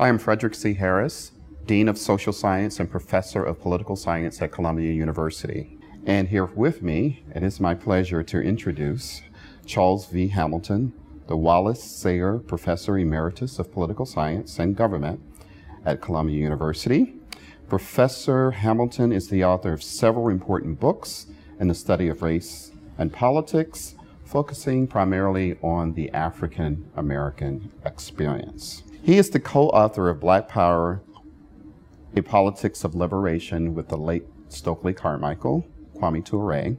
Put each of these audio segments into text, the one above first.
I am Fredrick C. Harris, Dean of Social Science and Professor of Political Science at Columbia University. And here with me, it is my pleasure to introduce Charles V. Hamilton, the Wallace Sayre Professor Emeritus of Political Science and Government at Columbia University. Professor Hamilton is the author of several important books in the study of race and politics, focusing primarily on the African American experience. He is the co author of Black Power A Politics of Liberation with the late Stokely Carmichael, Kwame Ture,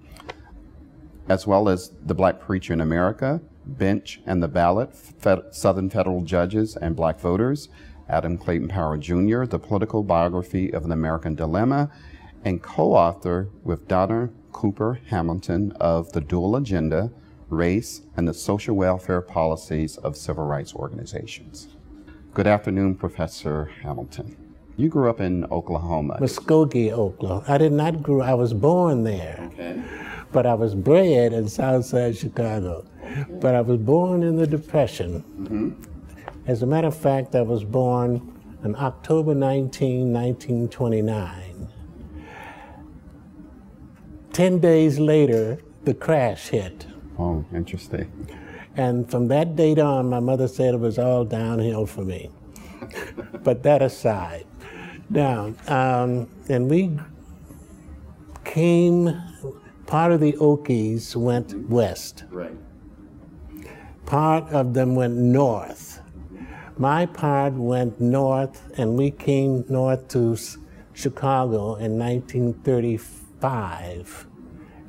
as well as The Black Preacher in America, Bench and the Ballot, Fed- Southern Federal Judges and Black Voters, Adam Clayton Powell Jr., The Political Biography of an American Dilemma, and co author with Donna Cooper Hamilton of The Dual Agenda Race and the Social Welfare Policies of Civil Rights Organizations. Good afternoon, Professor Hamilton. You grew up in Oklahoma. Muskogee, Oklahoma. I did not grow, I was born there. Okay. But I was bred in Southside Chicago. But I was born in the Depression. Mm-hmm. As a matter of fact, I was born on October 19, 1929. Ten days later, the crash hit. Oh, interesting. And from that date on, my mother said it was all downhill for me. but that aside, now, um, and we came, part of the Okies went west, Right. part of them went north. My part went north, and we came north to Chicago in 1935.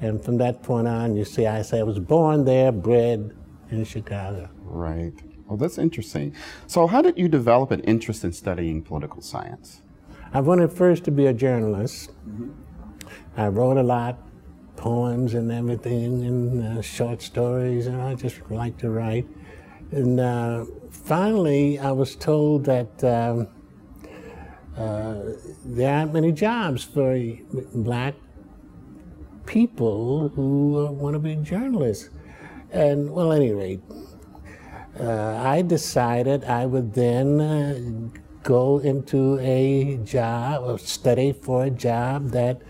And from that point on, you see, I say I was born there, bred in Chicago. Right. Well, that's interesting. So, how did you develop an interest in studying political science? I wanted first to be a journalist. I wrote a lot, poems and everything, and uh, short stories, and I just like to write. And uh, finally, I was told that um, uh, there aren't many jobs for black people who uh, want to be journalists. And, well, any rate, uh, I decided I would then uh, go into a job or study for a job that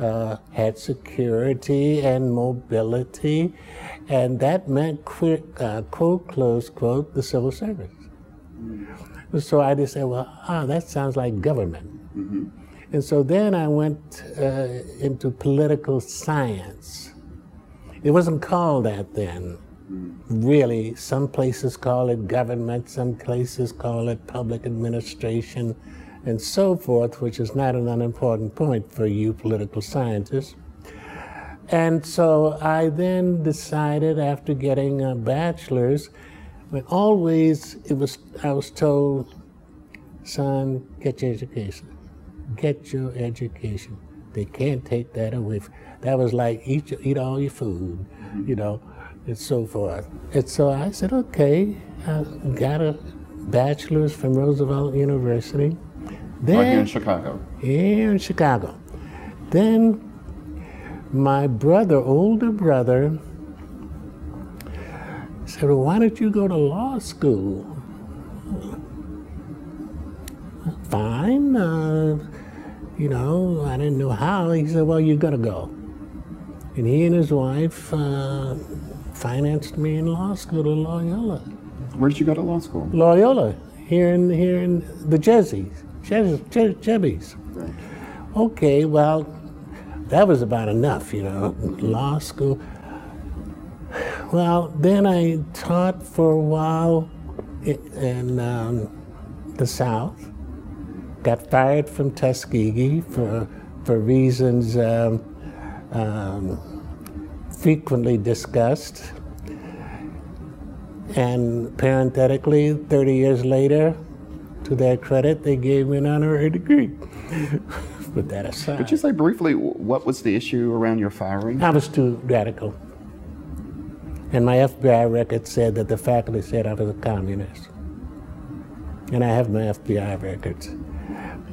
uh, had security and mobility, and that meant, quit, uh, quote, close quote, the civil service. So I just said, well, ah, that sounds like government. And so then I went uh, into political science. It wasn't called that then. Really, some places call it government, some places call it public administration, and so forth, which is not an unimportant point for you political scientists. And so I then decided after getting a bachelor's, but always it was I was told, son, get your education. Get your education. They can't take that away. That was like eat your, eat all your food, you know, and so forth. And so I said, okay, I got a bachelor's from Roosevelt University. Then, Right here in Chicago. here in Chicago. Then my brother, older brother, said, Well, why don't you go to law school? Fine. Uh, you know, I didn't know how. He said, Well, you got to go. And he and his wife uh, financed me in law school at Loyola. Where did you go to law school? Loyola, here in here in the Jezzies, Jez, Jez, Jebbies. Right. Okay, well, that was about enough, you know, law school. Well, then I taught for a while i- in um, the South. Got fired from Tuskegee for for reasons um, um, frequently discussed. And parenthetically, 30 years later, to their credit, they gave me an honorary degree. Put that aside. Could you say briefly what was the issue around your firing? I was too radical. And my FBI record said that the faculty said I was a communist. And I have my FBI records.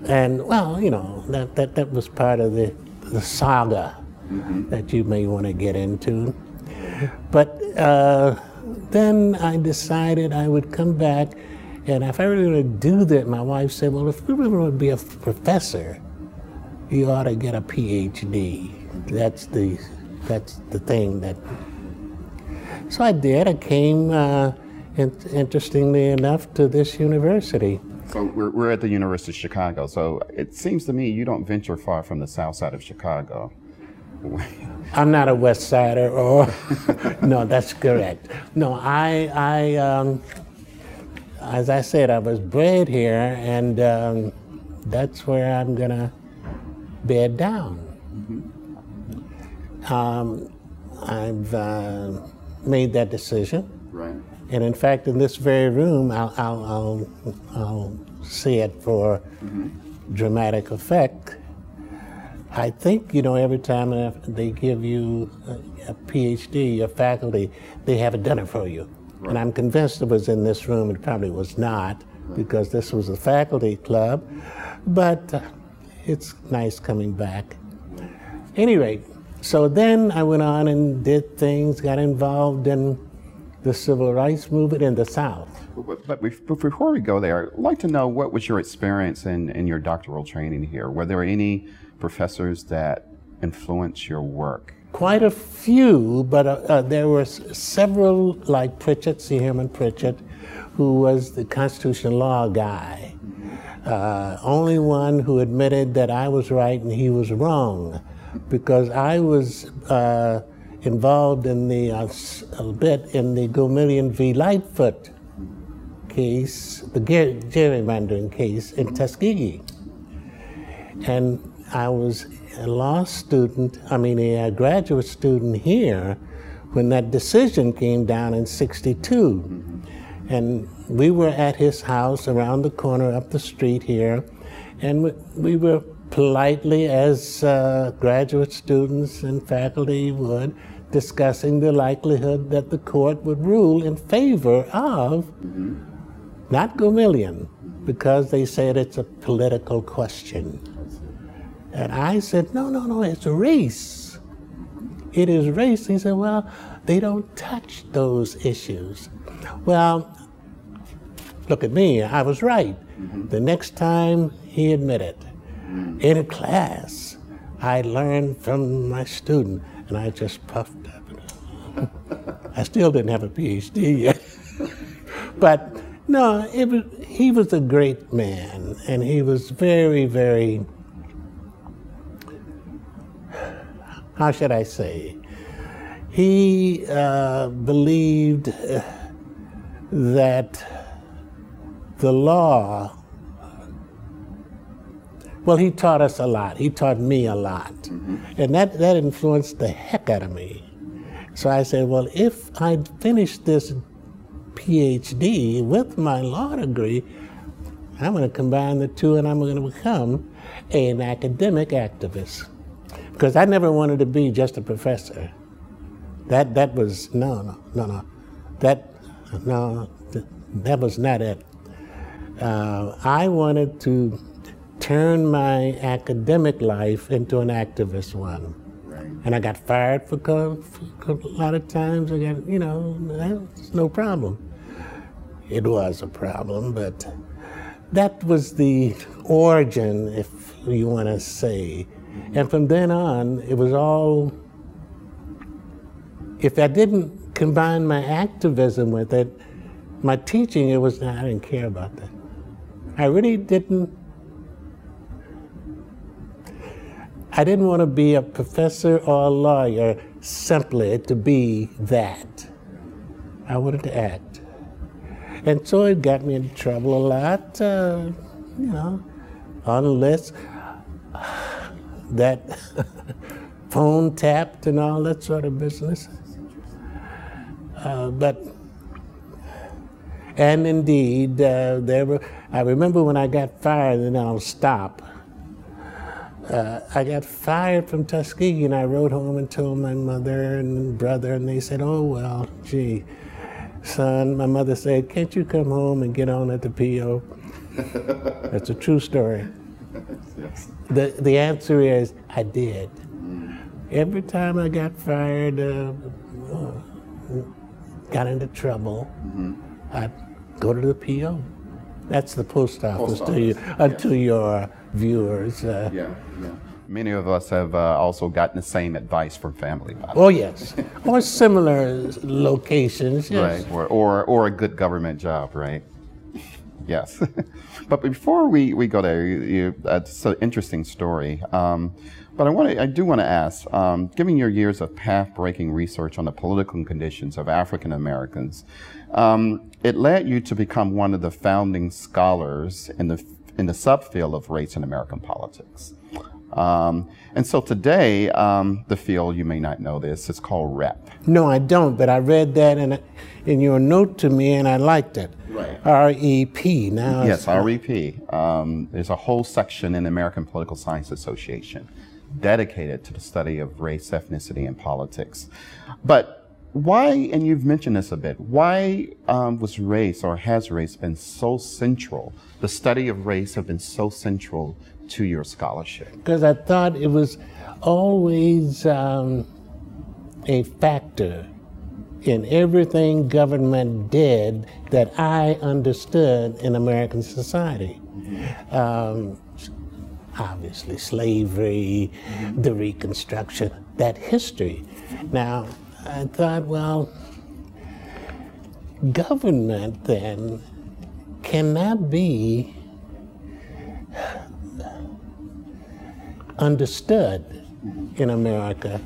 And, well, you know, that, that, that was part of the, the saga that you may want to get into. But uh, then I decided I would come back And if I really want to do that, my wife said, well, if you really want to be a professor, you ought to get a PhD. That's the, that's the thing that. So I did. I came, uh, in, interestingly enough, to this university. So we're, we're at the University of Chicago. So it seems to me you don't venture far from the south side of Chicago. I'm not a West Sider, or no, that's correct. No, I, I, um, as I said, I was bred here, and um, that's where I'm gonna bed down. Mm-hmm. Um, I've uh, made that decision. Right. And in fact, in this very room, I'll, I'll, I'll, I'll see it for dramatic effect. I think, you know, every time they give you a, PhD, your faculty, they have a dinner for you. Right. And I'm convinced it was in this room. It probably was not right. because this was a faculty club. But uh, it's nice coming back. Any rate, so then I went on and did things, got involved in the civil rights movement in the South. But, before we go there, I'd like to know what was your experience in, in your doctoral training here? Were there any professors that influenced your work? Quite a few, but uh, uh, there were several, like Pritchett, C. Herman Pritchett, who was the constitutional law guy. Uh, only one who admitted that I was right and he was wrong, because I was uh, involved in the uh, a bit in the Gomillion v. Lightfoot case, the gerrymandering case in Tuskegee, and I was a law student, I mean, a graduate student here when that decision came down in 62. And we were at his house around the corner up the street here, and we were politely, as uh, graduate students and faculty would, discussing the likelihood that the court would rule in favor of mm-hmm. not Gomillion, because they said it's a political question. And I said, no, no, no, it's race. It is race. He said, well, they don't touch those issues. Well, look at me, I was right. Mm-hmm. The next time he admitted, in a class, I learned from my student, and I just puffed up. I still didn't have a PhD yet. but no, it was, he was a great man, and he was very, very how should I say? He uh, believed that the law, well, he taught us a lot. He taught me a lot. Mm-hmm. And that, that influenced the heck out of me. So I said, well, if I finish this PhD with my law degree, I'm going to combine the two and I'm going to become an academic activist because I never wanted to be just a professor. That that was no no no no that no that was not it. Uh, I wanted to turn my academic life into an activist one. Right. And I got fired for, a lot of times. I got, you know, that's no problem. It was a problem, but that was the origin, if you want to say, and from then on, it was all, if I didn't combine my activism with it, my teaching, it was, I didn't care about that. I really didn't, I didn't want to be a professor or a lawyer simply to be that. I wanted to act. And so it got me into trouble a lot, uh, you know, unless that phone tapped and all that sort of business. Uh, but, and indeed, uh, there were, I remember when I got fired, and I'll stop. Uh, I got fired from Tuskegee, and I wrote home and told my mother and brother, and they said, "Oh well, gee, son." My mother said, "Can't you come home and get on at the PO?" That's a true story. yes. The, the answer is I did. Every time I got fired, uh, got into trouble, mm-hmm. I'd go to the PO. That's the post office, Post to, you, office, uh, to your viewers. Uh, yeah. Many of us have uh, also gotten the same advice from family. Oh, yes. or similar locations, yes. Right, or, or, or a good government job, right? Yes. but before we, we go there, you, you, that's an interesting story. Um, but I, want to, I do want to ask, um, given your years of path-breaking research on the political conditions of African Americans, um, it led you to become one of the founding scholars in the, in the subfield of race in American politics. Um, and so today, um, the field, you may not know this, it's called REP. No, I don't, but I read that in, in your note to me and I liked it. Right. R-E-P. Now Yes, REP. Um, there's a whole section in the American Political Science Association dedicated to the study of race, ethnicity, and politics. But why, and you've mentioned this a bit, why um, was race or has race been so central? The study of race have been so central to your scholarship. because I thought it was always um, a factor in everything government did that I understood in American society. Um, obviously, slavery, the Reconstruction, that history. Now, I thought, well, government then cannot be understood in America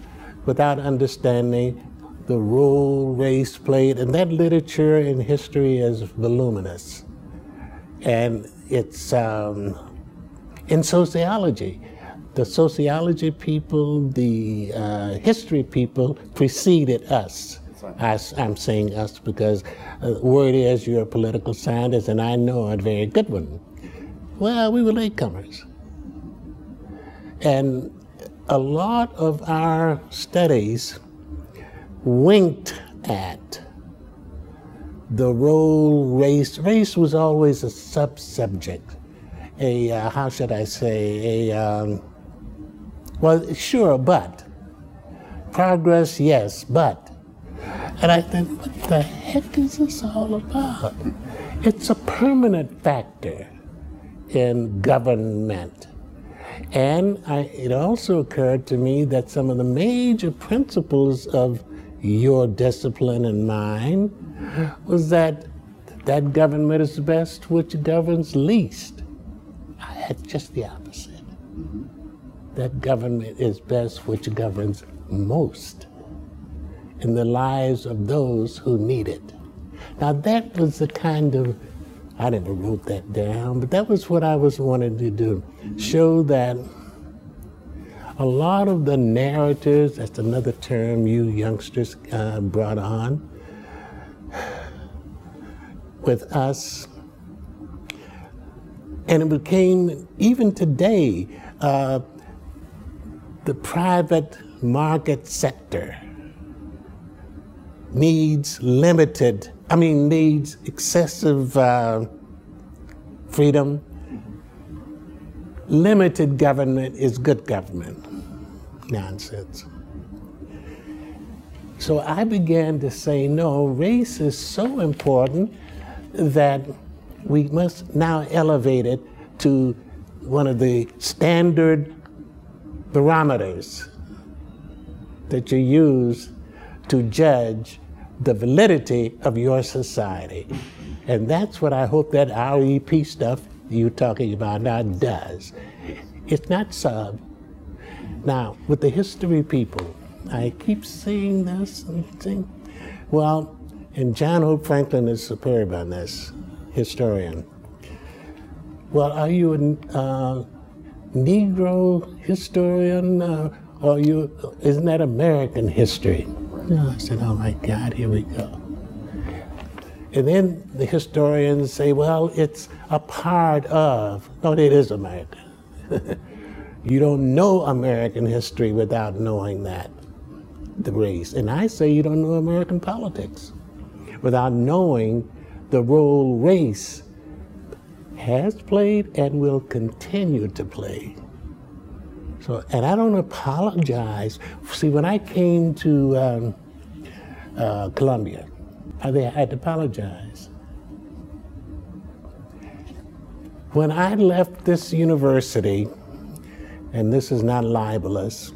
without understanding the role race played. And that literature and history is voluminous. And it's um, in sociology. The sociology people, the uh, history people preceded us. I, am saying us because uh, the word is you're a political scientist, and I know a very good one. Well, we were latecomers. And a lot of our studies winked at the role race. Race was always a sub-subject, a uh, how should I say a um, well, sure, but progress, yes, but. And I think, what the heck is this all about? It's a permanent factor in government. And I, it also occurred to me that some of the major principles of your discipline and mine was that that government is best which governs least. I had just the opposite. That government is best which governs most in the lives of those who need it. Now that was the kind of I never wrote that down, but that was what I was wanting to do. Show that a lot of the narratives, that's another term you youngsters uh, brought on, with us, and it became, even today, uh, the private market sector needs limited, I mean, needs excessive uh, freedom. Limited government is good government. Nonsense. So I began to say, no, race is so important that we must now elevate it to one of the standard barometers that you use to judge the validity of your society. And that's what I hope that REP stuff you're talking about now does. It's not sub. Now, with the history people, I keep seeing this and saying, well, and John Hope Franklin is superb on this, historian. Well, are you a uh, Negro historian? Uh, or you, isn't that American history? No, I said, oh my God, here we go. And then the historians say, well, it's a part of. No, it is America. you don't know American history without knowing that, the race. And I say you don't know American politics without knowing the role race has played and will continue to play. So, and I don't apologize. See, when I came to um, uh, Columbia, I had to apologize. When I left this university, and this is not libelous,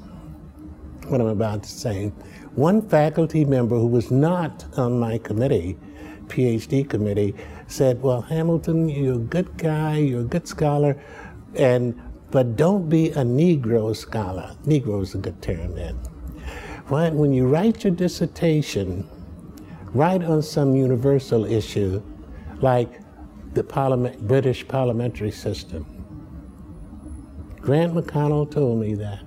what I'm about to say, one faculty member who was not on my committee, PhD committee, said, Well, Hamilton, you're a good guy, you're a good scholar, and but don't be a Negro scholar. Negro is a good term then. When, you write your dissertation, write on some universal issue like the parliament, British parliamentary system. Grant McConnell told me that.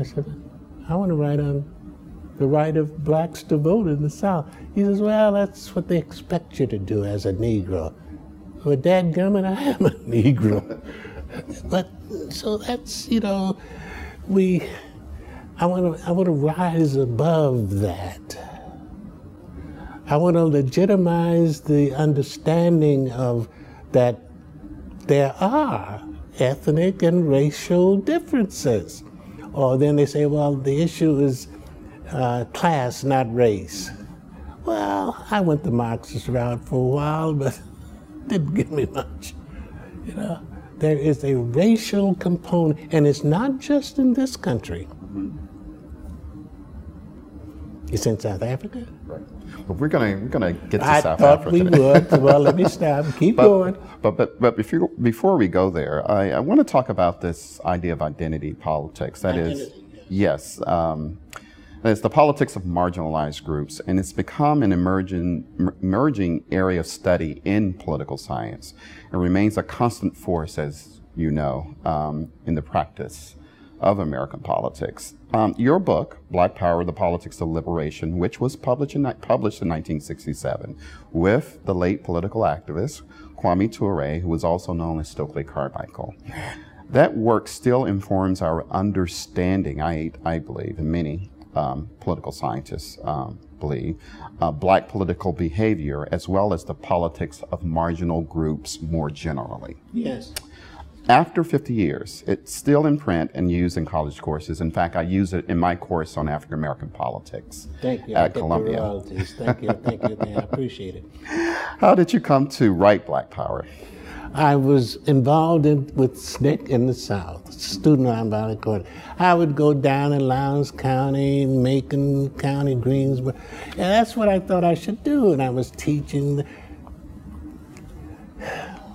I said, I want to write on the right of blacks to vote in the South. He says, well, that's what they expect you to do as a Negro. Well, dadgummit, I am a Negro. But, so that's, you know, we, I want to, I want to rise above that. I want to legitimize the understanding of that there are ethnic and racial differences. Or then they say, well, the issue is uh, class, not race. Well, I went the Marxist route for a while, but didn't give me much. You know, there is a racial component, and it's not just in this country. It's in South Africa. Right. But we're gonna we're gonna get to I South thought Africa. we would. Well, let me stop. Keep but, going. But but but before before we go there, I, I want to talk about this idea of identity politics. That is, Identity, yes, um, it's the politics of marginalized groups, and it's become an emerging emerging area of study in political science. It remains a constant force, as you know, um, in the practice of American politics. Um, your book, Black Power: The Politics of Liberation, which was published in, published in 1967, with the late political activist Kwame Ture, who was also known as Stokely Carmichael. That work still informs our understanding, I, I believe, and many um, political scientists um, believe, uh, black political behavior as well as the politics of marginal groups more generally. Yes. After 50 years, it's still in print and used in college courses. In fact, I use it in my course on African American politics Thank you. At Columbia. Thank you. Thank you. I appreciate it. How did you come to write Black Power? I was involved in, with SNCC in the South, Student Nonviolent Court. I would go down in Lowndes County, Macon County, Greensboro, and that's what I thought I should do. And I was teaching the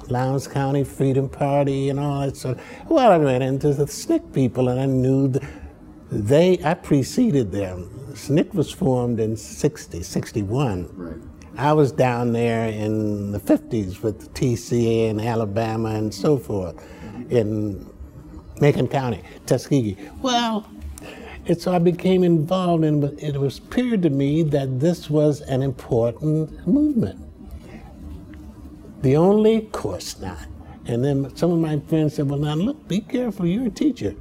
Lowndes County Freedom Party and all that sort. Of, Well, I ran into the SNCC people, and I knew that they. I preceded them. SNCC was formed in 60, 61. Right. I was down there in the 50s with the TCA in Alabama and so forth in Macon County, Tuskegee. Well, and so I became involved in it was clear to me that this was an important movement. The only course not. And then some of my friends said, Well, now look, be careful, you're a teacher.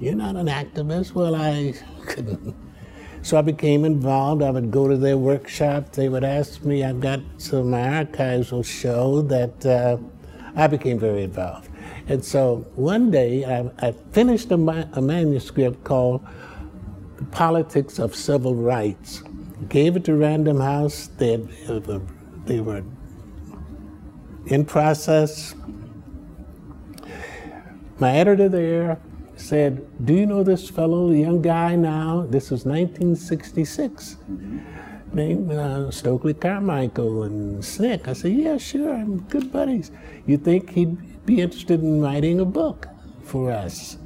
You're not an activist. Well, I couldn't. So I became involved. I would go to their workshops. They would ask me. I've got some archives will show that uh, I became very involved. And so one day I, I finished a, a manuscript called "The Politics of Civil Rights." Gave it to Random House. They, had, they were in process. My editor there said, Do you know this fellow, the young guy now? This was 1966, named uh, Stokely Carmichael and SNCC. I said, Yeah, sure, I'm good buddies. You think he'd be interested in writing a book for us?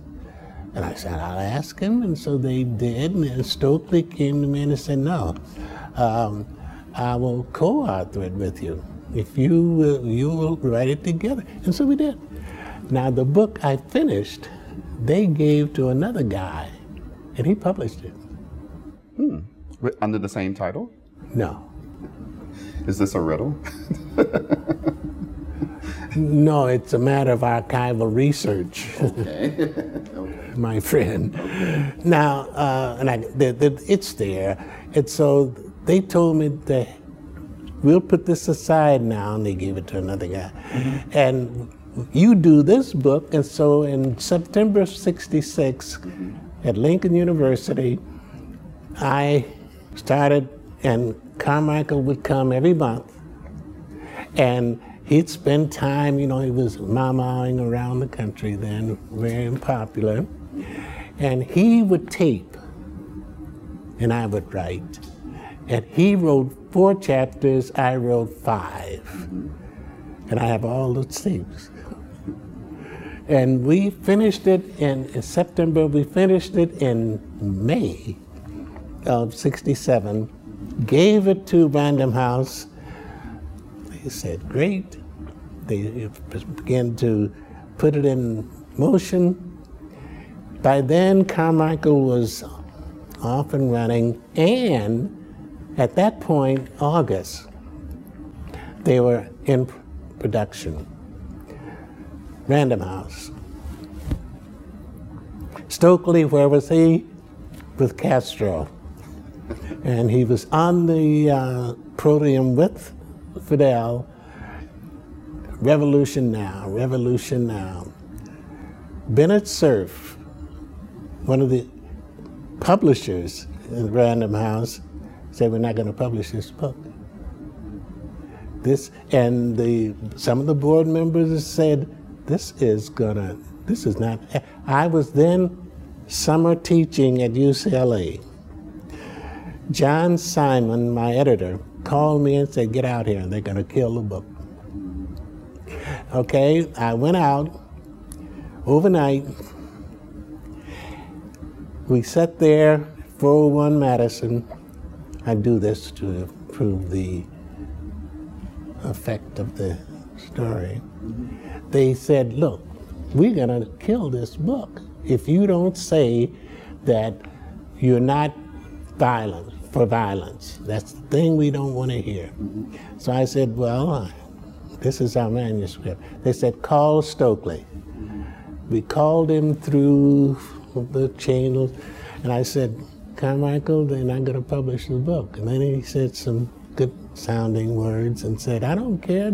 And I said, I'll ask him. And so they did. And Stokely came to me and said, No, um, I will co author it with you. If you will, you will write it together. And so we did. Now, the book I finished, they gave to another guy, and he published it. Wi- Under the same title? No. Is this a riddle? No, it's a matter of archival research, Okay, my friend. Now, uh, and I, the, the, it's there. And so they told me that we'll put this aside now, and they gave it to another guy. And you do this book. And so in September of 66, at Lincoln University, I started, and Carmichael would come every month, and he'd spend time, you know, he was mamaing around the country then, very popular. And he would tape, and I would write. And he wrote four chapters, I wrote five. And I have all those tapes. And we finished it in, in September, we finished it in May of 67, gave it to Random House. They said, great. They began to put it in motion. By then, Carmichael was off and running, and at that point, August, they were in production. Random House. Stokely, where was he? With Castro. And he was on the uh, podium with Fidel. Revolution now, revolution now. Bennett Cerf, one of the publishers in Random House, said, We're not going to publish this book. This and the some of the board members said, this is gonna, this is not, I was then summer teaching at UCLA. John Simon, my editor, called me and said, get out here, they're gonna kill the book. Okay, I went out overnight. We sat there, 401 Madison. I do this to prove the effect of the story they said, look, we're going to kill this book if you don't say that you're not violent for violence. That's the thing we don't want to hear. So I said, well, uh, this is our manuscript. They said, call Stokely. We called him through the channels, and I said, Carmichael, they're not going to publish the book. And then he said some good sounding words and said, I don't care.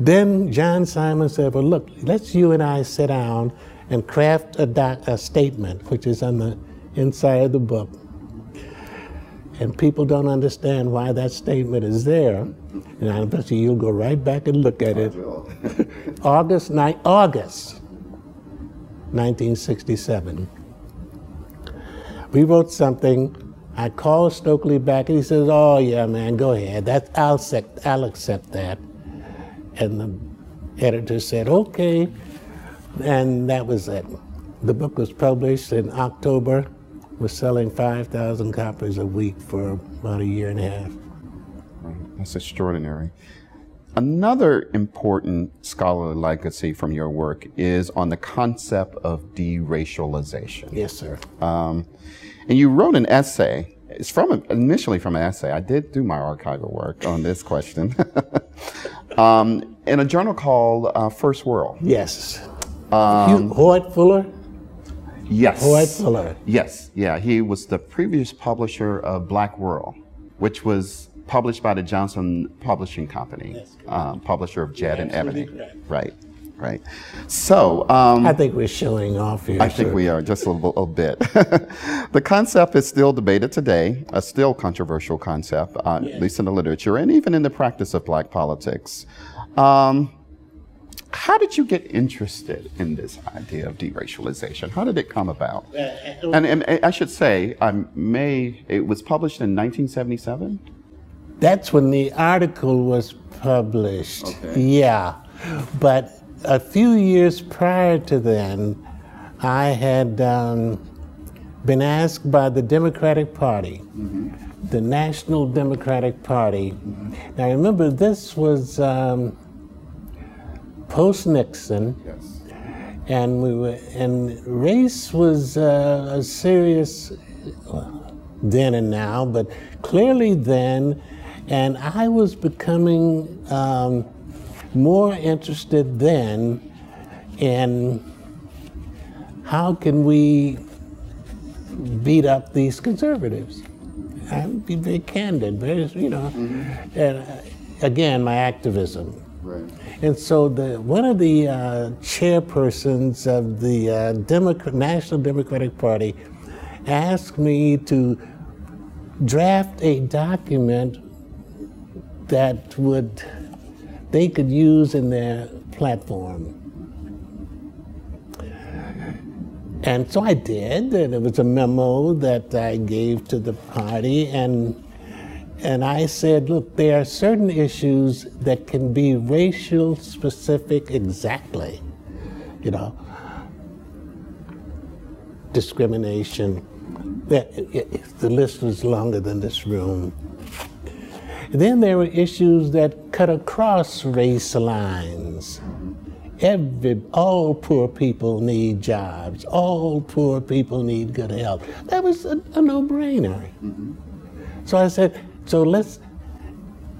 Then John Simon said, Well, look, let's you and I sit down and craft a, doc, a statement, which is on the inside of the book. And people don't understand why that statement is there. And I bet you you'll go right back and look at it. August, ni- August 1967. We wrote something. I called Stokely back and he says, Oh, yeah, man, go ahead. That, I'll, accept, I'll accept that. And the editor said, okay. And that was it. The book was published in October, was selling 5,000 copies a week for about a year and a half. That's extraordinary. Another important scholarly legacy from your work is on the concept of deracialization. Yes, sir. Um, and you wrote an essay. It's from initially from an essay. I did do my archival work on this question. um, in a journal called uh, First World. Yes. Um, Hoyt Fuller? Yes. Hoyt Fuller. Yes, yeah. He was the previous publisher of Black World, which was published by the Johnson Publishing Company, um, publisher of Jet and Ebony. Right. Right. So um, I think we're showing off here. I think we are just a little, a bit. the concept is still debated today, a still controversial concept, uh, yes. at least in the literature and even in the practice of black politics. Um, how did you get interested in this idea of deracialization? How did it come about? Uh, uh, and, and, I should say, um, May it was published in 1977. That's when the article was published. Okay. Yeah, but a few years prior to then, I had um, been asked by the Democratic Party, mm-hmm. the National Democratic Party. Mm-hmm. Now remember, this was um, post Nixon. Yes. And we were, and race was uh, a serious then and now, but clearly then, and I was becoming um, more interested then in how can we beat up these conservatives. I'd be very candid, very, you know, mm-hmm. and uh, again, my activism. Right. And so the one of the uh, chairpersons of the uh, Democrat, National Democratic Party asked me to draft a document that would they could use in their platform. And so I did, and it was a memo that I gave to the party, and and I said, look, there are certain issues that can be racial specific exactly, you know, discrimination. The list was longer than this room. Then there were issues that cut across race lines. Every, all poor people need jobs. All poor people need good health. That was a, a no-brainer. So I said, so let's,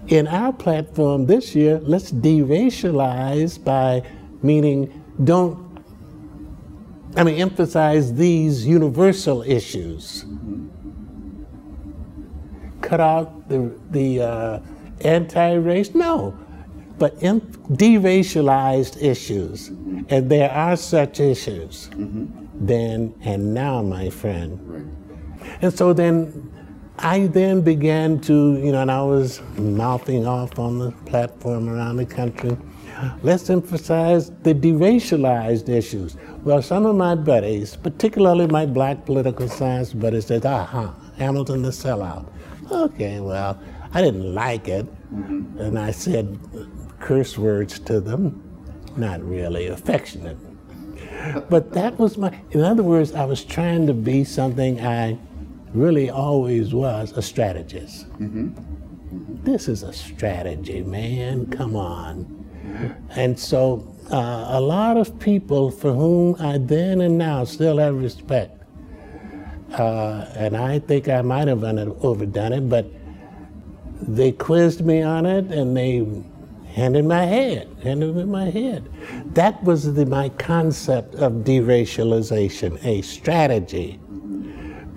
in our platform this year, let's deracialize by meaning don't, I mean, emphasize these universal issues. Cut out the, the uh, anti-race? No, but deracialized issues. And there are such issues. Mm-hmm. Then and now, my friend. Right. And so then I then began to, you know, and I was mouthing off on the platform around the country. Let's emphasize the deracialized issues. Well, some of my buddies, particularly my black political science buddies, said, aha, Hamilton the sellout. Okay, well, I didn't like it. Mm-hmm. And I said curse words to them, not really affectionate. But that was my, in other words, I was trying to be something I really always was a strategist. Mm-hmm. Mm-hmm. This is a strategy, man. Come on. And so, uh, a lot of people for whom I then and now still have respect, uh, and I think I might have overdone it, but they quizzed me on it and they handed my head, handed me my head. That was the, my concept of deracialization, a strategy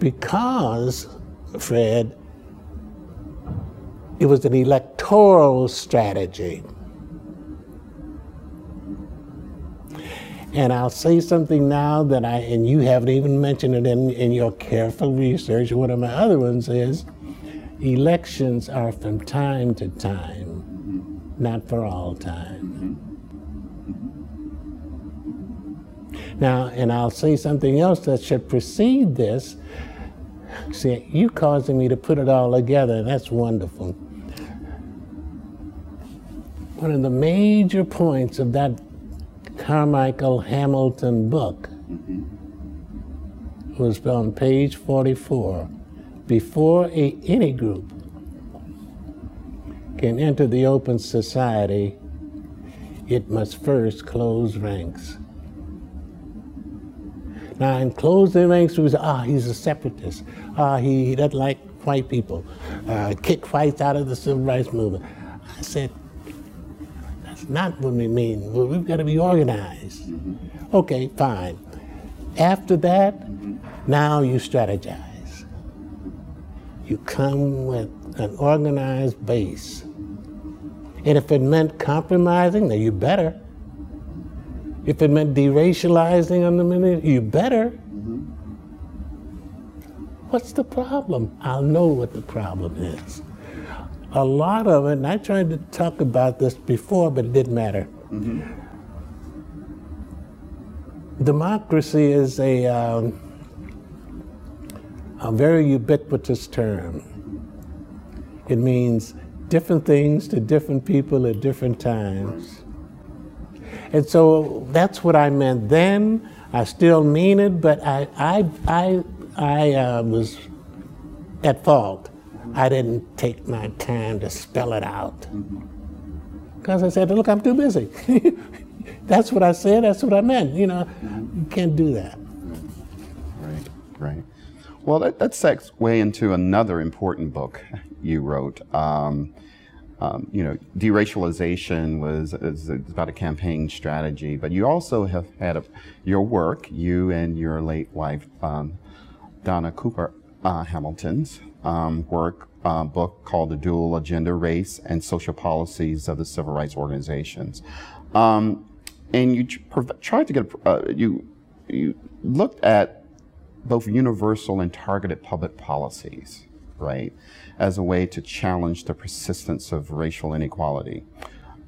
because, Fred, it was an electoral strategy. And I'll say something now that I, and you haven't even mentioned it in, in your careful research. One of my other ones is elections are from time to time, not for all time. Now, and I'll say something else that should precede this See, you causing me to put it all together, that's wonderful. One of the major points of that Carmichael Hamilton book was on page 44. Before a, any group can enter the open society, it must first close ranks. Now, in closing ranks, we say, ah, he's a separatist. Ah, he, he doesn't like white people. Uh, kick whites out of the civil rights movement. I said, not what we mean. We've got to be organized. Mm-hmm. Okay, fine. After that, now you strategize. You come with an organized base. And if it meant compromising, then you better. If it meant deracializing on the minute, you better. Mm-hmm. What's the problem? I'll know what the problem is. A lot of it, and I tried to talk about this before, but it didn't matter. Mm-hmm. Democracy is a, um, a very ubiquitous term. It means different things to different people at different times. And so that's what I meant then. I still mean it, but I, I, I, I uh, was at fault. I didn't take my time to spell it out. Because I said, look, I'm too busy. that's what I said, that's what I meant. You know, you can't do that. Right, right. Well, that, that segues way into another important book you wrote. Um, um, you know, deracialization was is about a campaign strategy, but you also have had a, your work, you and your late wife, um, Donna Cooper uh, Hamilton's um, work, uh, book called The Dual Agenda Race and Social Policies of the Civil Rights Organizations. Um, and you tried to get, uh, you, you looked at both universal and targeted public policies, right? as a way to challenge the persistence of racial inequality.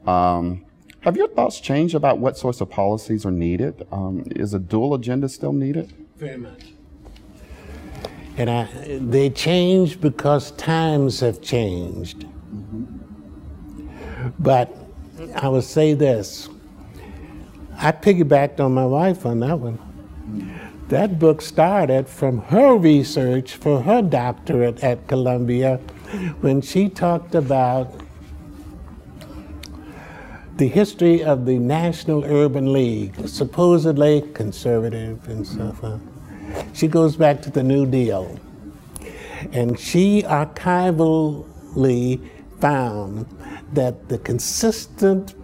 Um, have your thoughts changed about what sorts of policies are needed? Um, is a dual agenda still needed? Very much. And I, they change because times have changed. But I will say this I piggybacked on my wife on that one. That book started from her research for her doctorate at Columbia when she talked about the history of the National Urban League, supposedly conservative and so forth. She goes back to the New Deal. And she archivally found that the consistent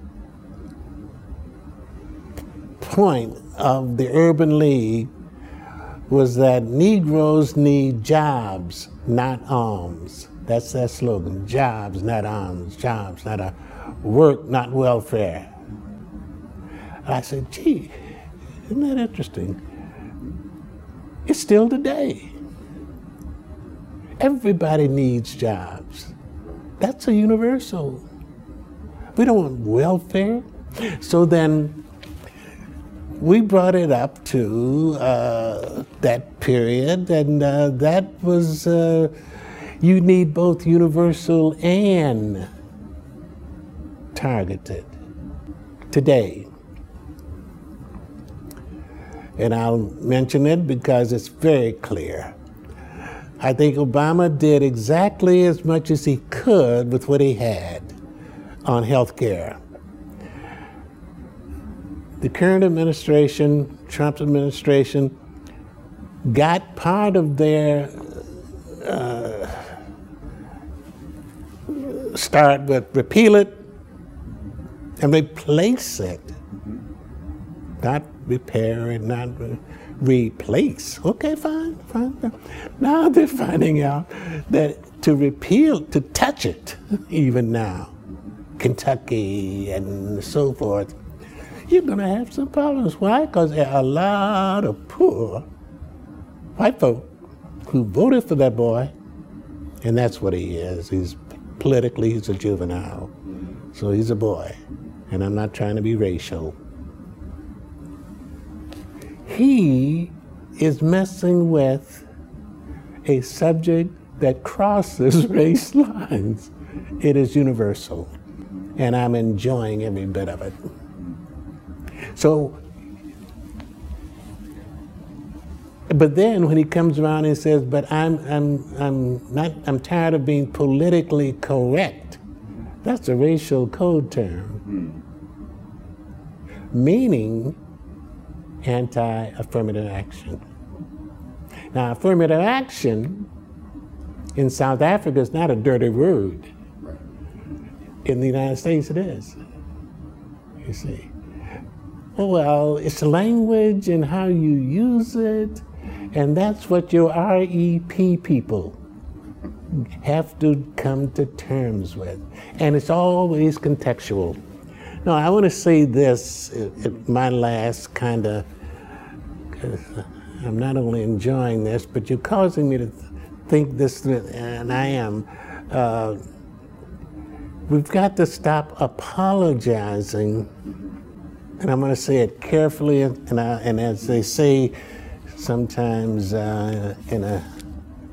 point of the Urban League was that Negroes need jobs, not arms. That's their slogan jobs, not arms, jobs, not a work, not welfare. I said, gee, isn't that interesting? It's still today. Everybody needs jobs. That's a universal. We don't want welfare. So then we brought it up to uh, that period, and uh, that was uh, you need both universal and targeted today. And I'll mention it because it's very clear. I think Obama did exactly as much as he could with what he had on health care. The current administration, Trump administration, got part of their uh, start with repeal it and replace it, not repair and not re- replace. Okay, fine, fine, fine. Now they're finding out that to repeal, to touch it, even now, Kentucky and so forth, you're going to have some problems. Why? Because there are a lot of poor white folk who voted for that boy, and that's what he is. He's politically, he's a juvenile. So he's a boy, and I'm not trying to be racial. He is messing with a subject that crosses race lines. It is universal, and I'm enjoying every bit of it. So, but then when he comes around and says, "But I'm, I'm, I'm not, I'm tired of being politically correct," that's a racial code term, hmm. meaning anti-affirmative action. Now, affirmative action in South Africa is not a dirty word. In the United States, it is. You see. Oh, well, it's language and how you use it, and that's what your REP people have to come to terms with. And it's always contextual. Now, I want to say this at my last kind of, I'm not only enjoying this, but you're causing me to think this, and I am. Uh, we've got to stop apologizing and I'm going to say it carefully, and, I, and as they say sometimes uh, in a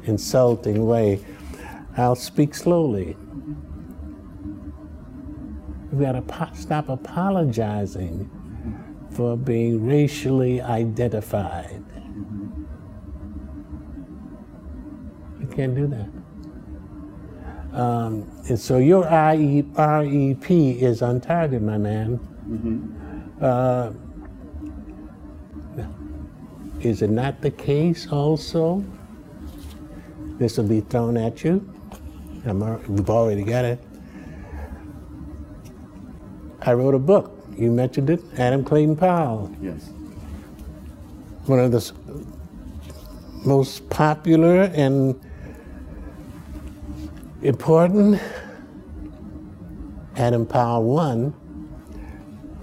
insulting way, I'll speak slowly. We've got to stop apologizing for being racially identified. We can't do that. Um, and so your REP is on target, my man. Mm-hmm. Uh, is it not the case also? This will be thrown at you. I'm, we've already got it. I wrote a book. You mentioned it, Adam Clayton Powell. Yes. One of the most popular and important Adam Powell one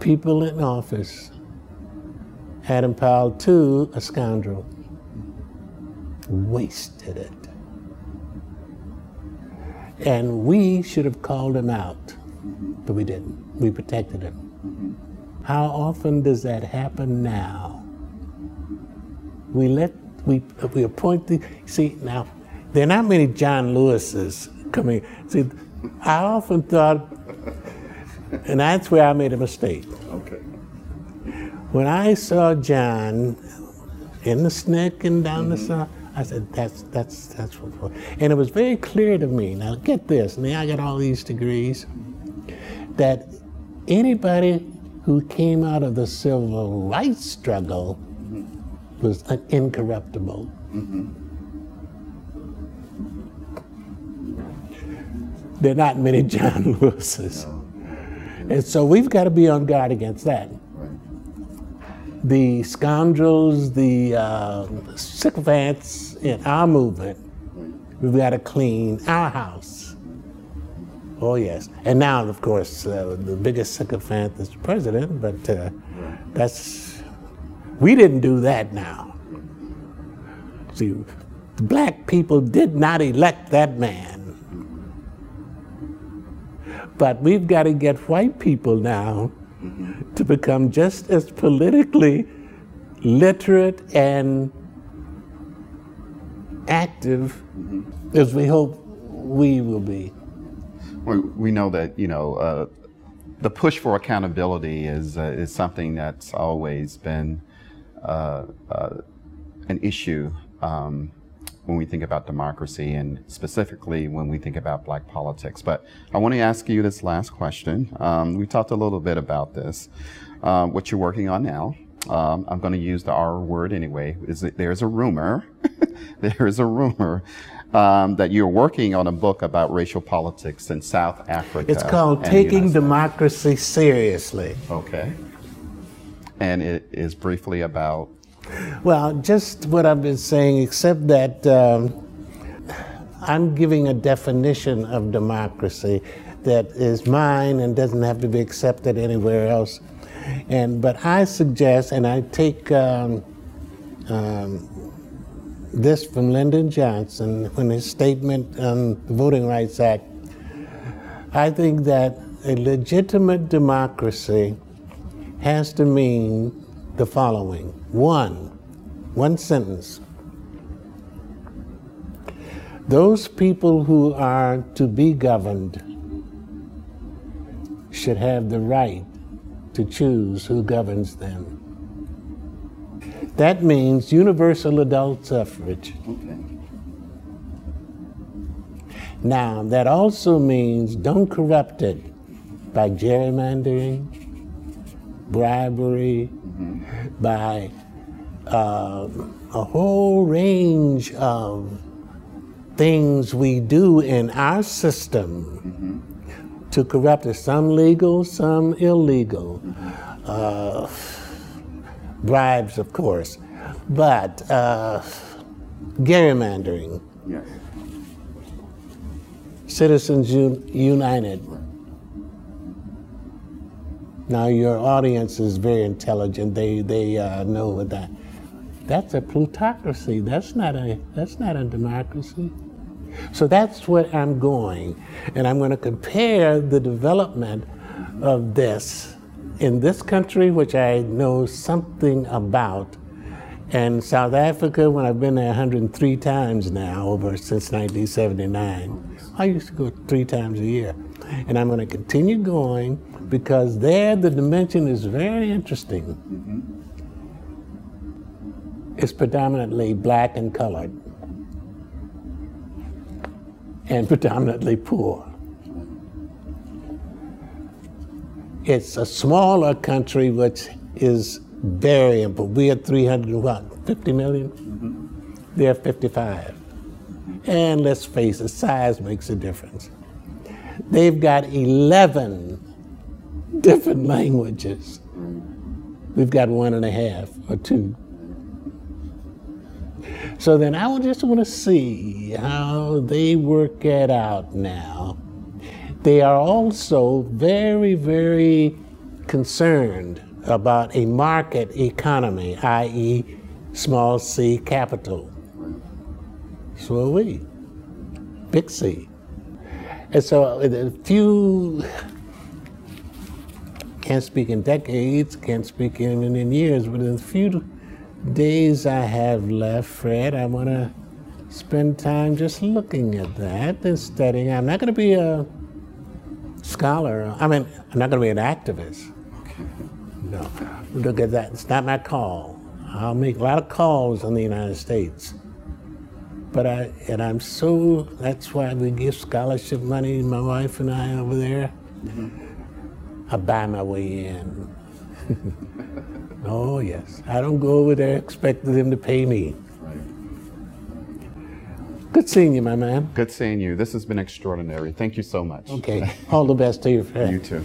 people in office. Adam Powell, too, a scoundrel. Wasted it. And we should have called him out, but we didn't. We protected him. How often does that happen now? We let we we appoint the see now. There are not many John Lewises coming. See, I often thought, and that's where I made a mistake. Okay. When I saw John in the SNCC and down the mm-hmm. south, I said, that's, that's, that's what, and it was very clear to me, now get this, now I got all these degrees, that anybody who came out of the civil rights struggle was an incorruptible. There are not many John Lewises. And so we've got to be on guard against that. The scoundrels, the uh, sycophants in our movement, we've got to clean our house. Oh, yes. And now, of course, uh, the biggest sycophant is the president, but uh, that's, we didn't do that now. See, the black people did not elect that man. But we've got to get white people now to become just as politically literate and active as we hope we will be. We, know that you know uh, the push for accountability is uh, is something that's always been uh, uh an issue um, when we think about democracy and specifically when we think about black politics. But I want to ask you this last question. Um, we talked a little bit about this, uh, what you're working on now. Um, I'm going to use the R word anyway. Is that there's a rumor, there is a rumor um, that you're working on a book about racial politics in South Africa. It's called Taking Democracy Seriously. Okay. And it is briefly about well, just what I've been saying, except that um, I'm giving a definition of democracy that is mine and doesn't have to be accepted anywhere else. And but I suggest, and I take um, um, this from Lyndon Johnson when his statement on the Voting Rights Act. I think that a legitimate democracy has to mean the following one, one sentence. Those people who are to be governed should have the right to choose who governs them. That means universal adult suffrage. Okay. Now, that also means don't corrupt it by gerrymandering, bribery, by uh, a whole range of things we do in our system mm-hmm. to corrupt it. Some legal, some illegal. Mm-hmm. Uh, bribes, of course, but uh, gerrymandering. Yes. Citizens United. Now your audience is very intelligent. They they uh, know that that's a plutocracy. That's not a that's not a democracy. So that's where I'm going, and I'm going to compare the development of this in this country, which I know something about, and South Africa, when I've been there 103 times now, over since 1979. I used to go three times a year, and I'm going to continue going because there the dimension is very interesting. Mm-hmm. It's predominantly black and colored, and predominantly poor. It's a smaller country which is very important. We are 300 what, 50 million? Mm-hmm. They're 55. And let's face it, size makes a difference. They've got 11 different languages. We've got one and a half or two. So then I would just want to see how they work it out now. They are also very, very concerned about a market economy, i.e., small c capital. So are we, big C. And so uh, a few can't speak in decades, can't speak even in years, but in the few days I have left, Fred, I want to spend time just looking at that and studying. I'm not going to be a scholar. I mean, I'm not going to be an activist. No, look at that. It's not my call. I'll make a lot of calls in the United States. But I, and I'm so, that's why we give scholarship money, my wife and I over there. I buy my way in. oh, yes. I don't go over there expecting them to pay me. Good seeing you, my man. Good seeing you. This has been extraordinary. Thank you so much. Okay. All the best to you, Fred. You too.